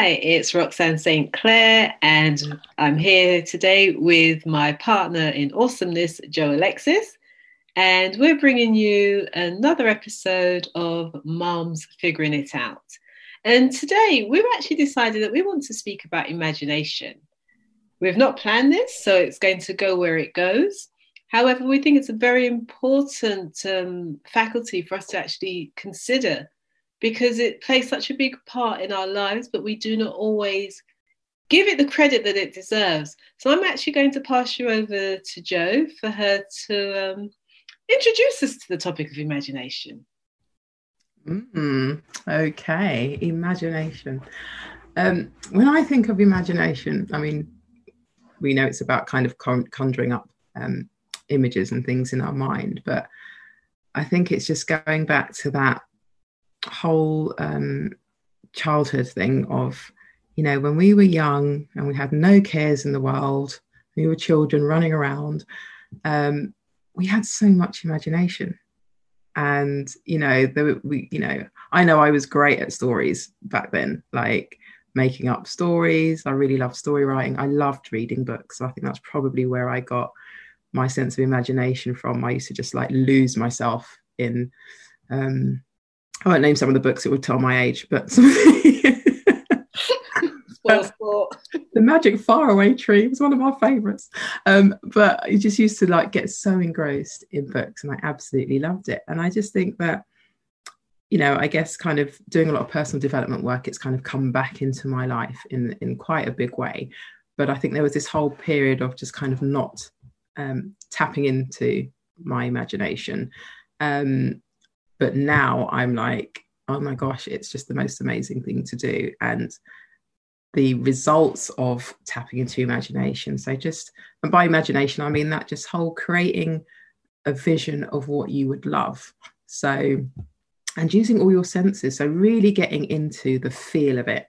Hi, it's Roxanne St. Clair, and I'm here today with my partner in awesomeness, Joe Alexis. And we're bringing you another episode of Moms Figuring It Out. And today we've actually decided that we want to speak about imagination. We've not planned this, so it's going to go where it goes. However, we think it's a very important um, faculty for us to actually consider because it plays such a big part in our lives, but we do not always give it the credit that it deserves. So I'm actually going to pass you over to Joe for her to um, introduce us to the topic of imagination. Mm, okay, imagination. Um, when I think of imagination, I mean, we know it's about kind of conjuring up um, images and things in our mind, but I think it's just going back to that whole um, childhood thing of, you know, when we were young and we had no cares in the world, we were children running around, um, we had so much imagination. And, you know, we, you know, I know I was great at stories back then, like making up stories. I really loved story writing. I loved reading books. So I think that's probably where I got my sense of imagination from. I used to just like lose myself in um, I won't name some of the books; it would tell my age. But the Magic Faraway Tree was one of my favourites. Um, but I just used to like get so engrossed in books, and I absolutely loved it. And I just think that, you know, I guess kind of doing a lot of personal development work, it's kind of come back into my life in in quite a big way. But I think there was this whole period of just kind of not um, tapping into my imagination. Um, but now i'm like oh my gosh it's just the most amazing thing to do. And the results of tapping into imagination. So just and by imagination i mean that just whole creating a vision of what you would love. So and using all your senses. So really getting into the feel of it.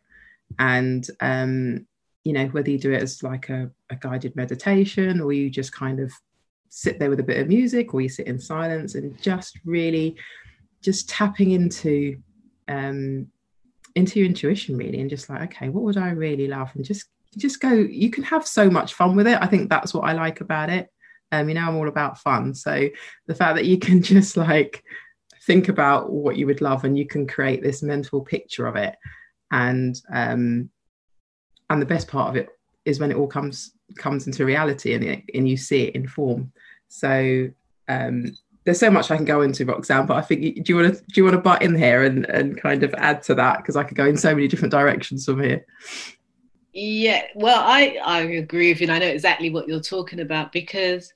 And um you know whether you do it as like a, a guided meditation or you just kind of sit there with a bit of music or you sit in silence and just really just tapping into um into your intuition really and just like okay what would i really love? And just just go you can have so much fun with it. I think that's what i like about it. Um you know i'm all about fun. So the fact that you can just like think about what you would love and you can create this mental picture of it. And um and the best part of it is when it all comes comes into reality and it, and you see it in form. So um there's so much I can go into Roxanne, but I think do you want to do you want to butt in here and and kind of add to that because I could go in so many different directions from here. Yeah, well, I I agree with you, and I know exactly what you're talking about because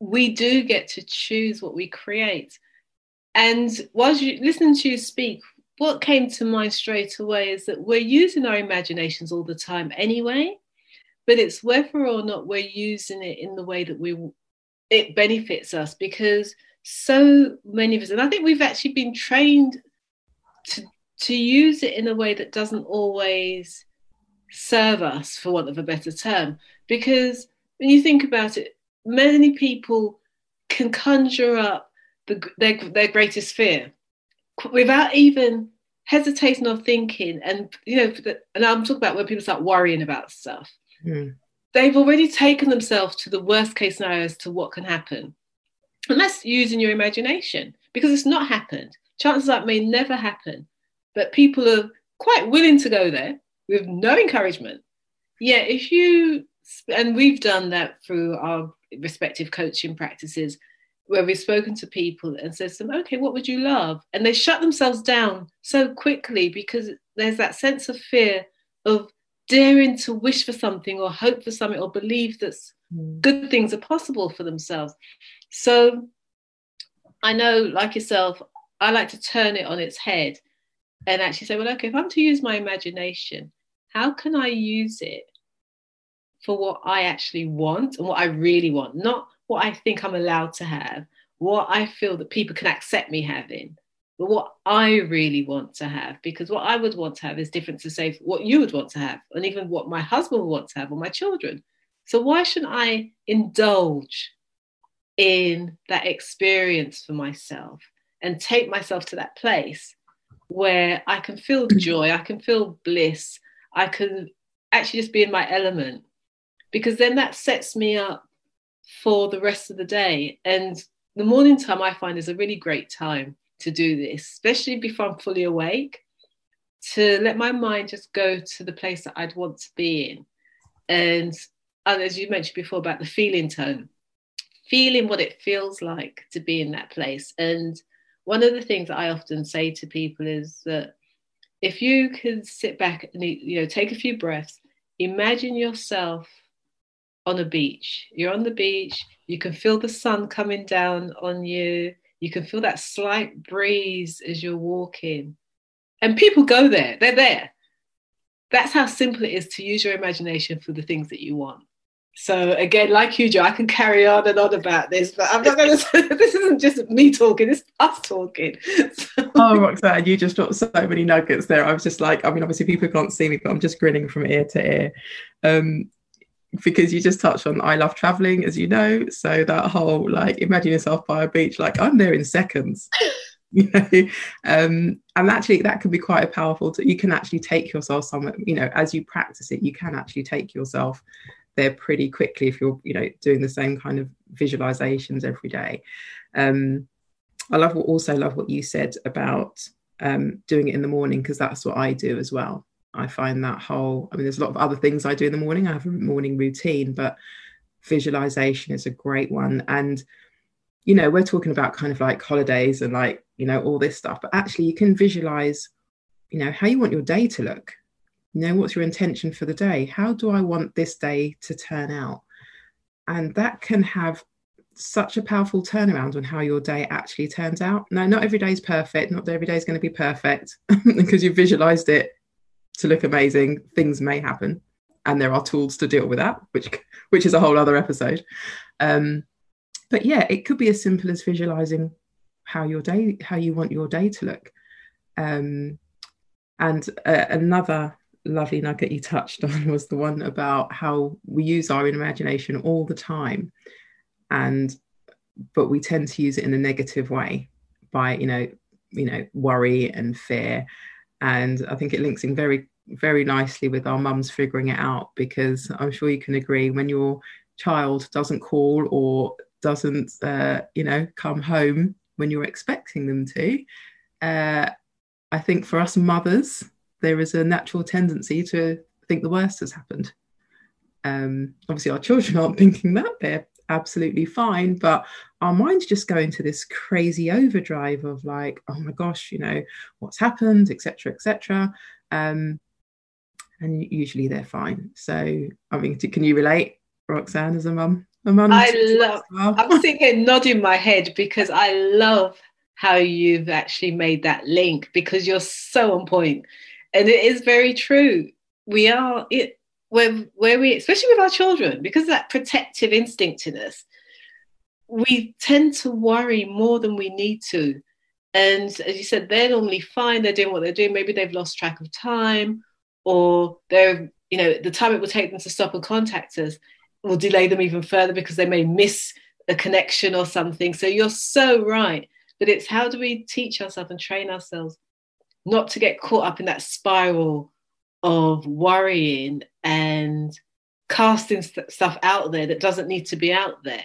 we do get to choose what we create. And while you listening to you speak, what came to mind straight away is that we're using our imaginations all the time anyway, but it's whether or not we're using it in the way that we it benefits us because so many of us, and I think we've actually been trained to to use it in a way that doesn't always serve us, for want of a better term. Because when you think about it, many people can conjure up the, their, their greatest fear without even hesitating or thinking. And you know, and I'm talking about when people start worrying about stuff. Mm they've already taken themselves to the worst case scenario as to what can happen. And that's using your imagination because it's not happened. Chances are it may never happen, but people are quite willing to go there with no encouragement. Yeah, if you, and we've done that through our respective coaching practices where we've spoken to people and said to them, okay, what would you love? And they shut themselves down so quickly because there's that sense of fear of daring to wish for something or hope for something or believe that mm. good things are possible for themselves. So I know, like yourself, I like to turn it on its head and actually say, well, okay, if I'm to use my imagination, how can I use it for what I actually want and what I really want, not what I think I'm allowed to have, what I feel that people can accept me having, but what I really want to have, because what I would want to have is different to say what you would want to have, and even what my husband would want to have, or my children. So why shouldn't I indulge in that experience for myself and take myself to that place where I can feel joy, I can feel bliss, I can actually just be in my element because then that sets me up for the rest of the day. And the morning time I find is a really great time to do this, especially before I'm fully awake, to let my mind just go to the place that I'd want to be in. And, and as you mentioned before about the feeling tone, feeling what it feels like to be in that place. And one of the things that I often say to people is that if you can sit back and you know take a few breaths, imagine yourself on a beach. You're on the beach, you can feel the sun coming down on you, you can feel that slight breeze as you're walking. And people go there, they're there. That's how simple it is to use your imagination for the things that you want. So again, like you, Joe, I can carry on and on about this, but I'm not going to. This isn't just me talking; it's us talking. So. Oh, Roxanne, you just dropped so many nuggets there. I was just like, I mean, obviously people can't see me, but I'm just grinning from ear to ear. Um, because you just touched on I love traveling, as you know. So that whole like imagine yourself by a beach, like I'm there in seconds. you know, um, and actually that can be quite a powerful. You can actually take yourself somewhere. You know, as you practice it, you can actually take yourself there pretty quickly if you're you know doing the same kind of visualizations every day. Um, I love what also love what you said about um, doing it in the morning because that's what I do as well. I find that whole, I mean, there's a lot of other things I do in the morning. I have a morning routine, but visualization is a great one. And, you know, we're talking about kind of like holidays and like, you know, all this stuff, but actually you can visualize, you know, how you want your day to look. You know, what's your intention for the day? How do I want this day to turn out? And that can have such a powerful turnaround on how your day actually turns out. Now, not every day is perfect. Not every day is going to be perfect because you visualized it to look amazing, things may happen, and there are tools to deal with that, which which is a whole other episode. Um, but yeah, it could be as simple as visualizing how your day, how you want your day to look. Um, and uh, another lovely nugget you touched on was the one about how we use our imagination all the time, and but we tend to use it in a negative way by you know you know worry and fear and I think it links in very very nicely with our mums figuring it out because I'm sure you can agree when your child doesn't call or doesn't uh, you know come home when you're expecting them to uh, I think for us mothers there is a natural tendency to think the worst has happened. Um, obviously our children aren't thinking that they're absolutely fine but our minds just go into this crazy overdrive of like oh my gosh you know what's happened etc etc um, and usually they're fine. So i mean can you relate roxanne as a mum? A mum i love well? i'm sitting nodding my head because i love how you've actually made that link because you're so on point. And it is very true. We are it where where we especially with our children because of that protective instinct in us we tend to worry more than we need to. And as you said they're normally fine. They're doing what they're doing. Maybe they've lost track of time or they're you know the time it will take them to stop and contact us will delay them even further because they may miss a connection or something so you're so right but it's how do we teach ourselves and train ourselves not to get caught up in that spiral of worrying and casting st- stuff out there that doesn't need to be out there.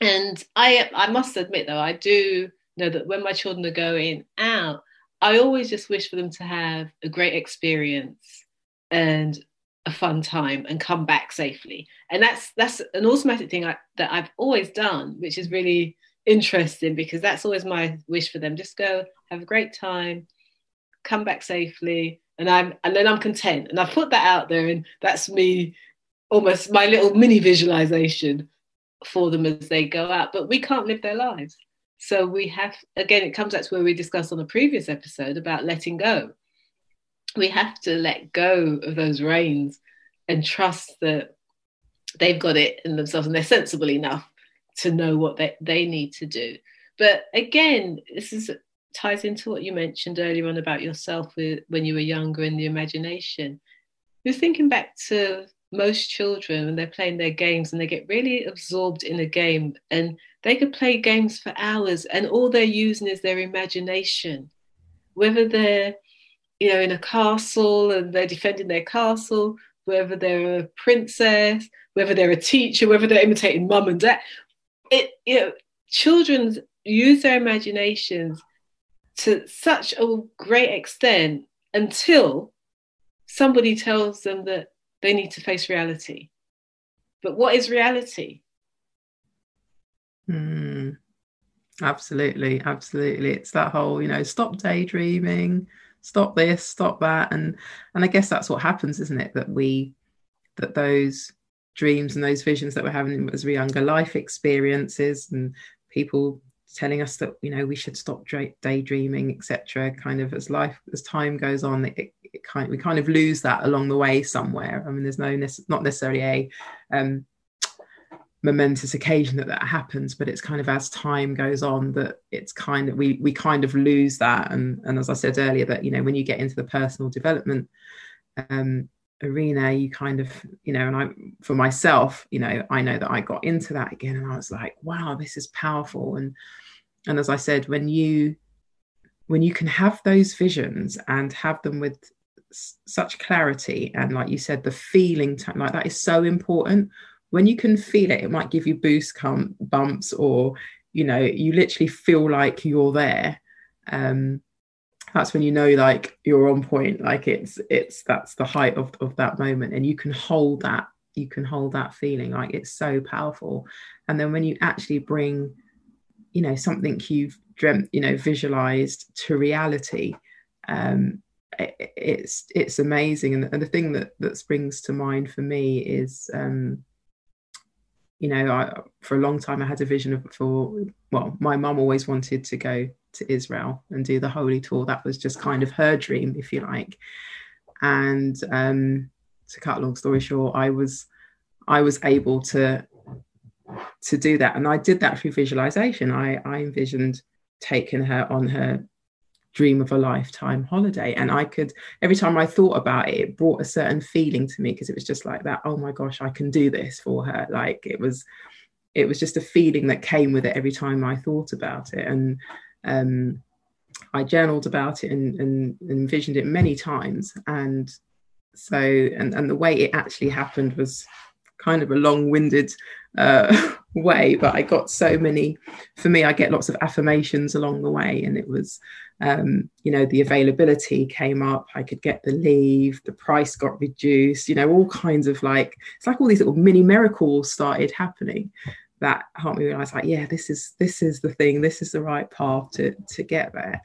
And I, I must admit though, I do know that when my children are going out, I always just wish for them to have a great experience and a fun time and come back safely. And that's that's an automatic thing I, that I've always done, which is really interesting because that's always my wish for them. Just go have a great time, come back safely, and I'm and then I'm content. And I put that out there, and that's me, almost my little mini visualization for them as they go out. But we can't live their lives, so we have again. It comes back to where we discussed on a previous episode about letting go. We have to let go of those reins and trust that they've got it in themselves and they're sensible enough to know what they, they need to do. But again, this is ties into what you mentioned earlier on about yourself with, when you were younger in the imagination. You're thinking back to most children when they're playing their games and they get really absorbed in a game and they could play games for hours and all they're using is their imagination. Whether they're you know in a castle and they're defending their castle whether they're a princess whether they're a teacher whether they're imitating mum and dad it you know children use their imaginations to such a great extent until somebody tells them that they need to face reality but what is reality mm. Absolutely, absolutely. It's that whole, you know, stop daydreaming, stop this, stop that, and and I guess that's what happens, isn't it? That we that those dreams and those visions that we're having as we're younger, life experiences, and people telling us that you know we should stop daydreaming, etc. Kind of as life as time goes on, it, it kind we kind of lose that along the way somewhere. I mean, there's no not necessarily a um, momentous occasion that that happens but it's kind of as time goes on that it's kind of we we kind of lose that and and as i said earlier that you know when you get into the personal development um arena you kind of you know and i for myself you know i know that i got into that again and i was like wow this is powerful and and as i said when you when you can have those visions and have them with such clarity and like you said the feeling like that is so important when you can feel it, it might give you boost com- bumps or, you know, you literally feel like you're there. Um, that's when you know like you're on point like it's it's that's the height of, of that moment and you can hold that you can hold that feeling like it's so powerful and then when you actually bring you know something you've dreamt you know visualized to reality um it's it's amazing and, and the thing that that springs to mind for me is um you know, I, for a long time I had a vision of for well, my mum always wanted to go to Israel and do the holy tour. That was just kind of her dream, if you like. And um, to cut a long story short, I was I was able to to do that, and I did that through visualization. I I envisioned taking her on her dream of a lifetime holiday. And i could every time i thought about it it brought a certain feeling to me because it was just like that oh my gosh i can do this for her. Like it was it was just a feeling that came with it every time i thought about it. And um, i journaled about it and, and, envisioned it many times. And so and, and the way it actually happened was kind of a long-winded uh, way but i got so many. For me i get lots of affirmations along the way and it was um, you know the availability came up. I could get the leave the price got reduced you know all kinds of like it's like all these little mini miracles started happening that helped me realize like yeah this is this is the thing this is the right path to to get there.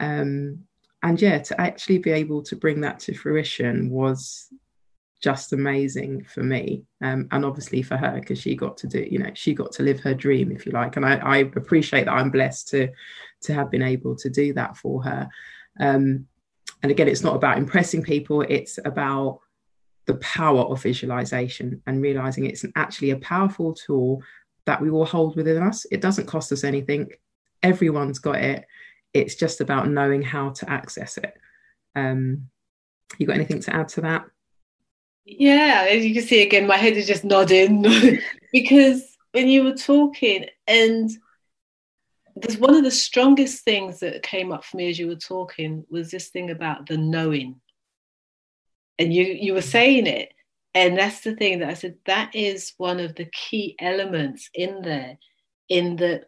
Um, and yeah to actually be able to bring that to fruition was just amazing for me um, and obviously for her because she got to do you know she got to live her dream if you like and I, I, appreciate that i'm blessed to to have been able to do that for her. Um, and again it's not about impressing people it's about the power of visualization and realizing it's actually a powerful tool that we all hold within us. It doesn't cost us anything. Everyone's got it. It's just about knowing how to access it. Um, you got anything to add to that yeah, as you can see again, my head is just nodding because when you were talking, and there's one of the strongest things that came up for me as you were talking was this thing about the knowing. And you you were saying it, and that's the thing that I said that is one of the key elements in there, in that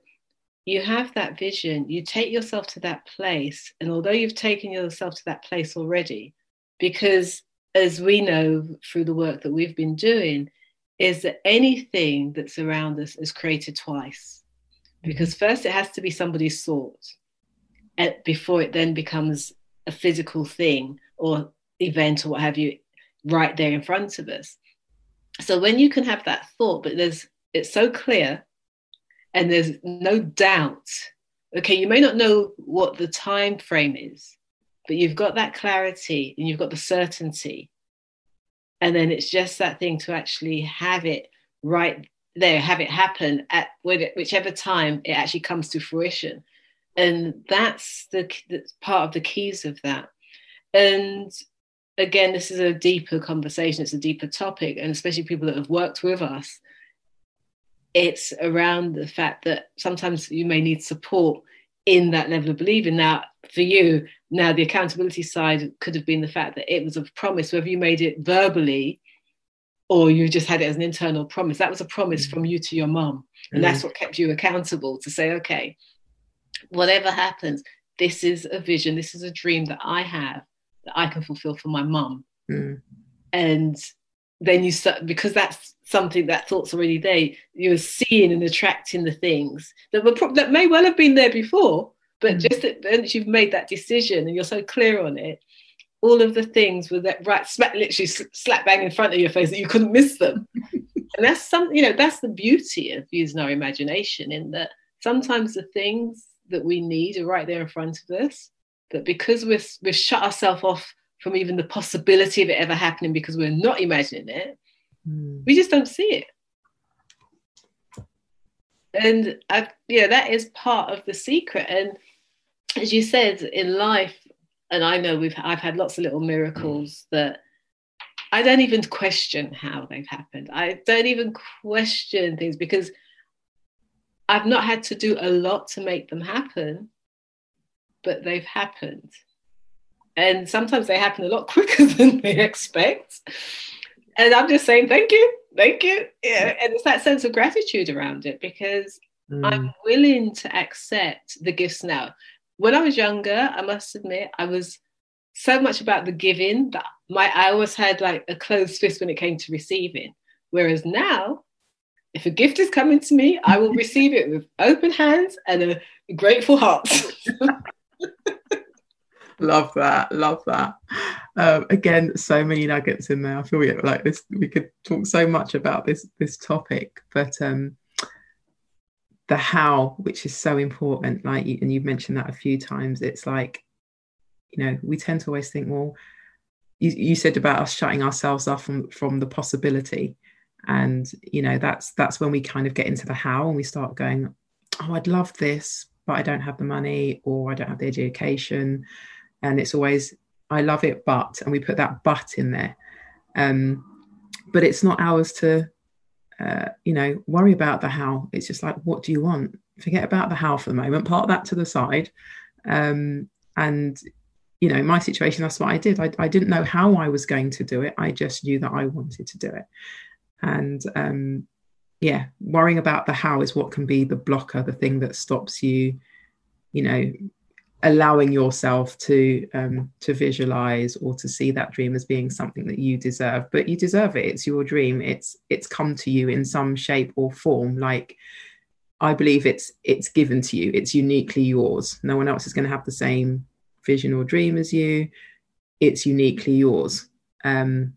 you have that vision, you take yourself to that place, and although you've taken yourself to that place already, because as we know through the work that we've been doing, is that anything that's around us is created twice. Mm-hmm. Because first it has to be somebody's thought before it then becomes a physical thing or event or what have you right there in front of us. So when you can have that thought, but there's it's so clear and there's no doubt. Okay, you may not know what the time frame is, but you've got that clarity and you've got the certainty. And then it's just that thing to actually have it right there have it happen at whichever time it actually comes to fruition. And that's the that's part of the keys of that. And again this is a deeper conversation it's a deeper topic and especially people that have worked with us it's around the fact that sometimes you may need support in that level of believing. Now for you now the accountability side could have been the fact that it was a promise whether you made it verbally or you just had it as an internal promise that was a promise from you to your mom and mm. that's what kept you accountable to say okay whatever happens this is a vision this is a dream that i have that i can fulfill for my mom mm. and then you start because that's something that thought's already there you're seeing and attracting the things that were pro- that may well have been there before but mm. just that once you've made that decision and you're so clear on it all of the things were that right smack literally slap bang in front of your face that you couldn't miss them and that's something you know that's the beauty of using our imagination in that sometimes the things that we need are right there in front of us but because we've, we've shut ourselves off from even the possibility of it ever happening because we're not imagining it mm. we just don't see it and I, yeah that is part of the secret and as you said in life and I know we've I've had lots of little miracles that I don't even question how they've happened. I don't even question things because I've not had to do a lot to make them happen, but they've happened. And sometimes they happen a lot quicker than we expect. And I'm just saying, thank you, thank you. Yeah. And it's that sense of gratitude around it because mm. I'm willing to accept the gifts now when I was younger, I must admit, I was so much about the giving that my I always had like a closed fist when it came to receiving. Whereas now, if a gift is coming to me, I will receive it with open hands and a grateful heart. love that, love that. Um, again, so many nuggets in there. I feel like this. We could talk so much about this this topic, but um, the how, which is so important, like and you've mentioned that a few times, it's like, you know, we tend to always think, well, you, you said about us shutting ourselves off from from the possibility. And you know, that's that's when we kind of get into the how and we start going, Oh, I'd love this, but I don't have the money or I don't have the education. And it's always, I love it, but, and we put that but in there. Um, but it's not ours to uh, you know, worry about the how. It's just like, what do you want? Forget about the how for the moment, park that to the side. Um, and, you know, my situation, that's what I did. I, I didn't know how I was going to do it. I just knew that I wanted to do it. And um, yeah, worrying about the how is what can be the blocker, the thing that stops you, you know, allowing yourself to um, to visualize or to see that dream as being something that you deserve but you deserve it. It's your dream. It's it's come to you in some shape or form. Like i believe it's it's given to you. It's uniquely yours. No one else is going to have the same vision or dream as you. It's uniquely yours. Um,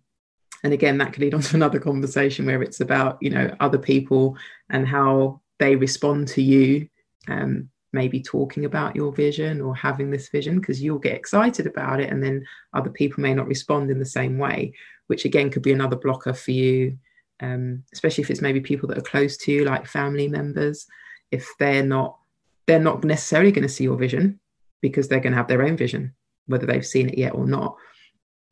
and again that could lead on to another conversation where it's about you know other people and how they respond to you. Um, maybe talking about your vision or having this vision because you'll get excited about it and then other people may not respond in the same way which again could be another blocker for you um, especially if it's maybe people that are close to you like family members if they're not they're not necessarily going to see your vision because they're going to have their own vision whether they've seen it yet or not.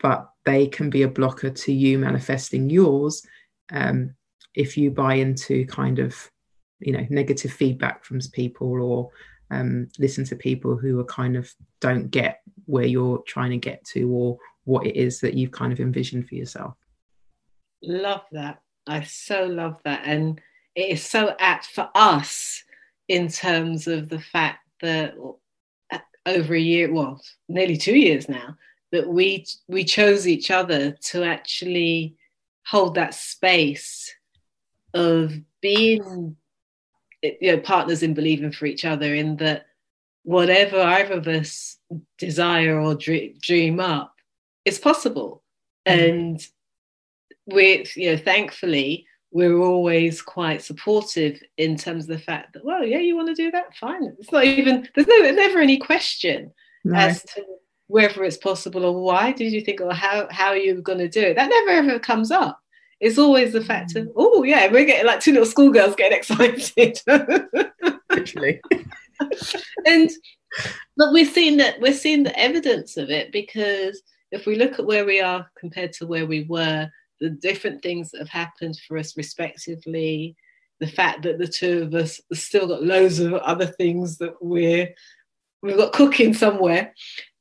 But they can be a blocker to you manifesting yours um, if you buy into kind of you know negative feedback from people or um, listen to people who are kind of don't get where you're trying to get to or what it is that you've kind of envisioned for yourself. Love that. I so love that. And it is so apt for us in terms of the fact that over a year, well, nearly two years now, that we we chose each other to actually hold that space of being you know partners in believing for each other in that whatever either of us desire or dream up is possible. Mm. and we you know thankfully we're always quite supportive in terms of the fact that well yeah you want to do that? Fine. It's not even there's no there's never any question no. as to whether it's possible or why did you think or how how are you going to do it. That never ever comes up it's always the fact of, mm. oh yeah, we're getting like two little schoolgirls getting excited. Literally. and but we're seeing that we're seeing the evidence of it because if we look at where we are compared to where we were, the different things that have happened for us respectively, the fact that the two of us still got loads of other things that we're we've got cooking somewhere,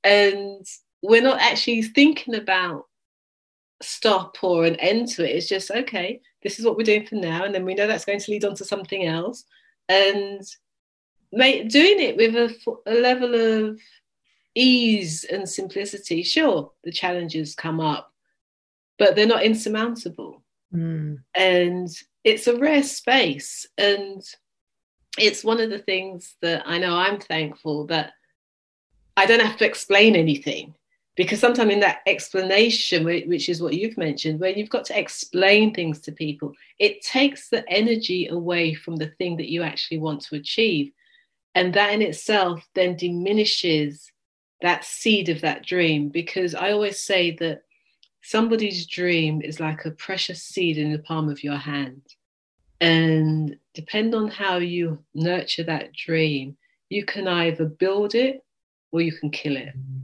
and we're not actually thinking about stop or an end to it. It's just okay. This is what we're doing for now, and then we know that's going to lead on to something else, and doing it with a, a level of ease and simplicity. Sure, the challenges come up, but they're not insurmountable. Mm. And it's a rare space. And it's one of the things that I know I'm thankful that I don't have to explain anything. Because sometimes in that explanation, which is what you've mentioned, where you've got to explain things to people, it takes the energy away from the thing that you actually want to achieve. And that in itself then diminishes that seed of that dream. Because I always say that somebody's dream is like a precious seed in the palm of your hand. And depend on how you nurture that dream, you can either build it or you can kill it. Mm-hmm.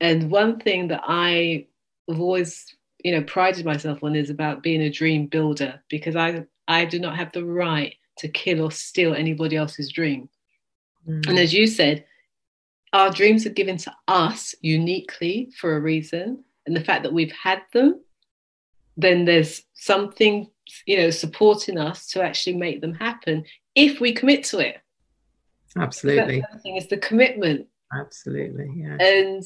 And one thing that I have always, you know, prided myself on is about being a dream builder because I I do not have the right to kill or steal anybody else's dream. Mm. And as you said, our dreams are given to us uniquely for a reason and the fact that we've had them, then there's something, you know, supporting us to actually make them happen if we commit to it. Absolutely. That's the thing is the commitment. Absolutely. Yeah. And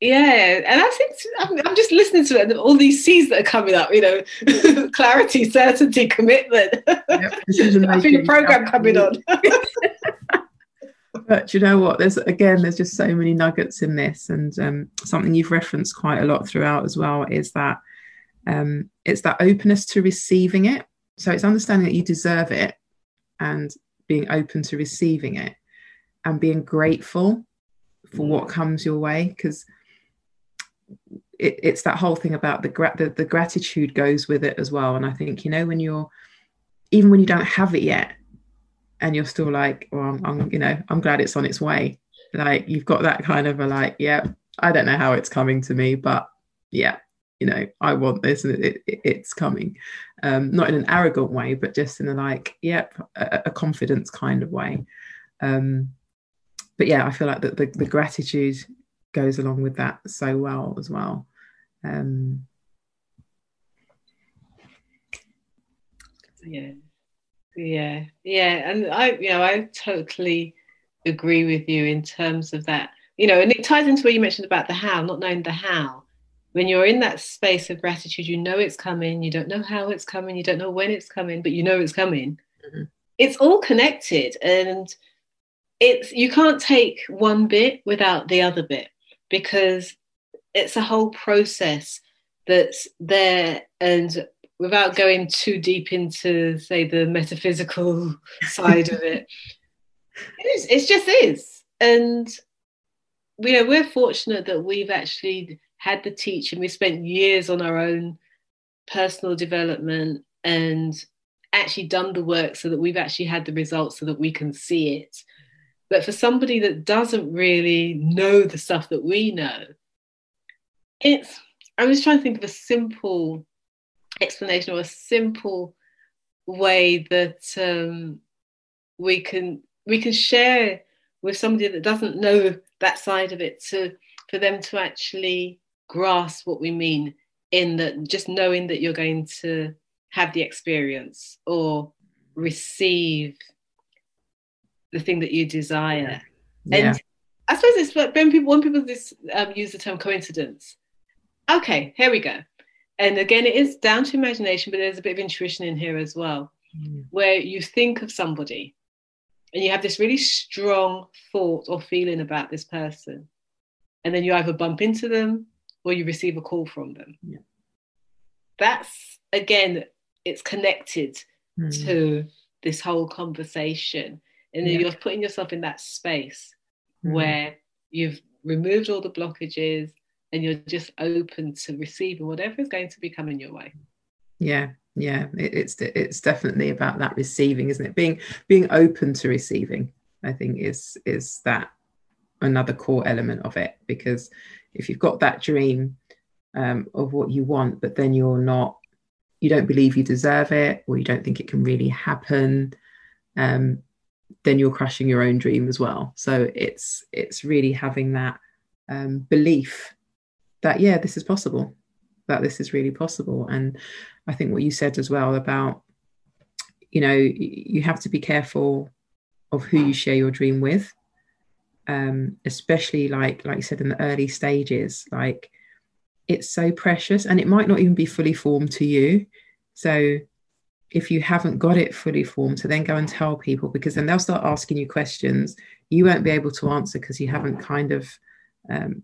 yeah, and I think I'm, I'm, just listening to it, all these C's that are coming up, you know, clarity, certainty, commitment. Yep. I feel a program coming on. but you know what there's again there's just so many nuggets in this and um, something you've referenced quite a lot throughout as well is that um, it's that openness to receiving it so it's understanding that you deserve it and being open to receiving it and being grateful for what comes your way because it, it's that whole thing about the, gra- the the gratitude goes with it as well and i think you know when you're even when you don't have it yet and you're still like, well, I'm, I'm, you know, I'm glad it's on its way. Like you've got that kind of a like, yeah, I don't know how it's coming to me, but yeah, you know, I want this and it, it, it's coming. Um, not in an arrogant way, but just in a like, yep, a, a confidence kind of way. Um, but yeah, I feel like that the, the gratitude goes along with that so well as well. Um, yeah yeah, yeah, and I, you know, I totally agree with you in terms of that. You know, and it ties into what you mentioned about the how, not knowing the how. When you're in that space of gratitude, you know it's coming. You don't know how it's coming. You don't know when it's coming, but you know it's coming. Mm-hmm. It's all connected, and it's you can't take one bit without the other bit because it's a whole process that's there and without going too deep into say the metaphysical side of it it is it just is. And you know we're fortunate that we've actually had the teaching we spent years on our own personal development and actually done the work so that we've actually had the results so that we can see it. But for somebody that doesn't really know the stuff that we know it's i'm just trying to think of a simple explanation or a simple way that um, we can we can share with somebody that doesn't know that side of it to for them to actually grasp what we mean in that just knowing that you're going to have the experience or receive the thing that you desire yeah. and i suppose it's when people when people this, um, use the term coincidence okay here we go and again, it is down to imagination, but there's a bit of intuition in here as well, mm. where you think of somebody and you have this really strong thought or feeling about this person. And then you either bump into them or you receive a call from them. Yeah. That's, again, it's connected mm. to this whole conversation. And then yeah. you're putting yourself in that space mm. where you've removed all the blockages, and you're just open to receiving whatever is going to be coming your way. Yeah yeah it, it's it's definitely about that receiving isn't it? Being being open to receiving i think is is that another core element of it because if you've got that dream um, of what you want but then you're not you don't believe you deserve it or you don't think it can really happen um, then you're crushing your own dream as well. So it's it's really having that um, belief that yeah this is possible that this is really possible. And i think what you said as well about you know you have to be careful of who you share your dream with um, especially like like you said in the early stages like it's so precious and it might not even be fully formed to you. So if you haven't got it fully formed to then go and tell people because then they'll start asking you questions you won't be able to answer because you haven't kind of um,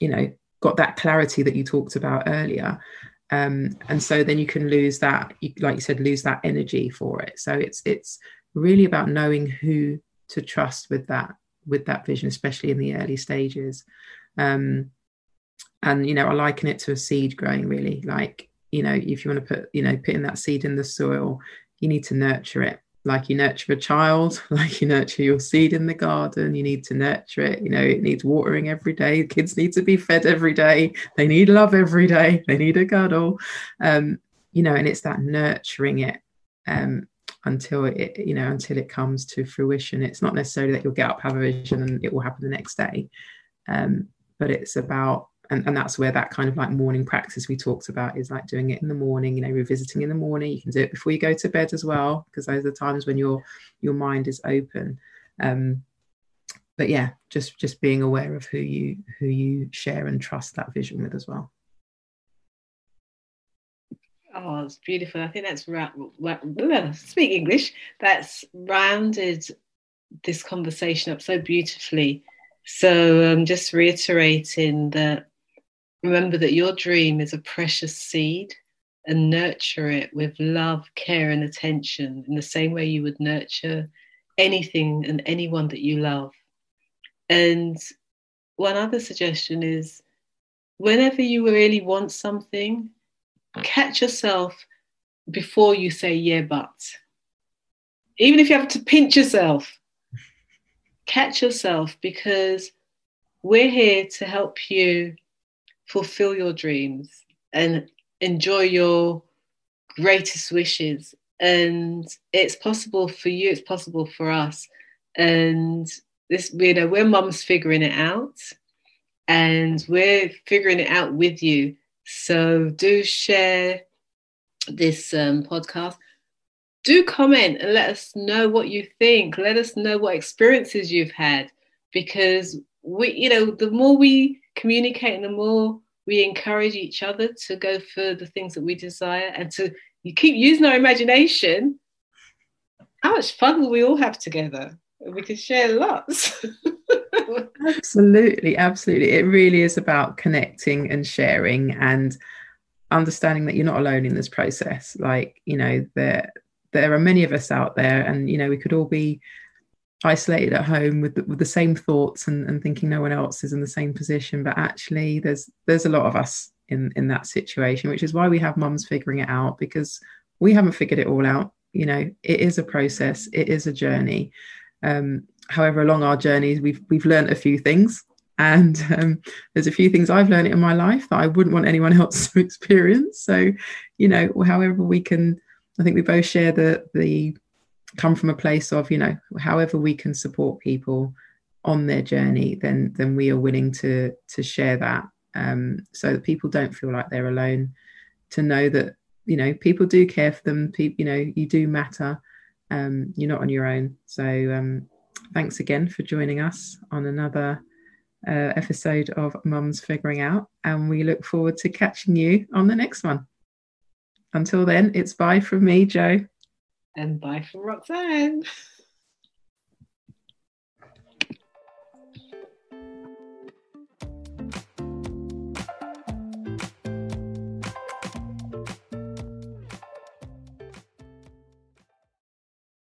you know got that clarity that you talked about earlier. Um, and so then you can lose that like you said lose that energy for it. So it's it's really about knowing who to trust with that with that vision especially in the early stages. Um, and you know i liken it to a seed growing really. Like you know if you want to put you know putting that seed in the soil you need to nurture it like you nurture a child like you nurture your seed in the garden you need to nurture it you know it needs watering every day kids need to be fed every day they need love every day they need a cuddle. Um you know and it's that nurturing it um until it you know until it comes to fruition. It's not necessarily that you'll get up have a vision and it will happen the next day um but it's about and, and that's where that kind of like morning practice we talked about is like doing it in the morning you know revisiting in the morning you can do it before you go to bed as well because those are the times when your your mind is open um but yeah just just being aware of who you who you share and trust that vision with as well Oh, it's beautiful. I think that's ra- speak English. That's rounded this conversation up so beautifully. So, um, just reiterating that remember that your dream is a precious seed and nurture it with love, care, and attention in the same way you would nurture anything and anyone that you love. And one other suggestion is whenever you really want something, catch yourself before you say, yeah, but. Even if you have to pinch yourself, catch yourself because we're here to help you fulfill your dreams and enjoy your greatest wishes. And it's possible for you, it's possible for us. And this, you know, we're mums figuring it out and we're figuring it out with you. So do share this um, podcast. Do comment and let us know what you think. Let us know what experiences you've had because we, you know, the more we communicate and the more we encourage each other to go for the things that we desire and to you keep using our imagination. How much fun will we all have together? We can share lots. Absolutely absolutely. It really is about connecting and sharing and understanding that you're not alone in this process. Like you know there there are many of us out there and you know we could all be isolated at home with the, with the same thoughts and, and thinking no one else is in the same position. But actually there's there's a lot of us in in that situation which is why we have mums figuring it out because we haven't figured it all out. You know it is a process. It is a journey. Um, however along our journeys we've we've learned a few things. And um, there's a few things I've learned in my life that I wouldn't want anyone else to experience. So you know however we can I think we both share the the come from a place of you know however we can support people on their journey then then we are willing to to share that um, so that people don't feel like they're alone. To know that you know people do care for them people you know you do matter um, you're not on your own. So um, thanks again for joining us on another uh, episode of mums figuring out and we look forward to catching you on the next one. Until then it's bye from me jo and bye from Roxanne.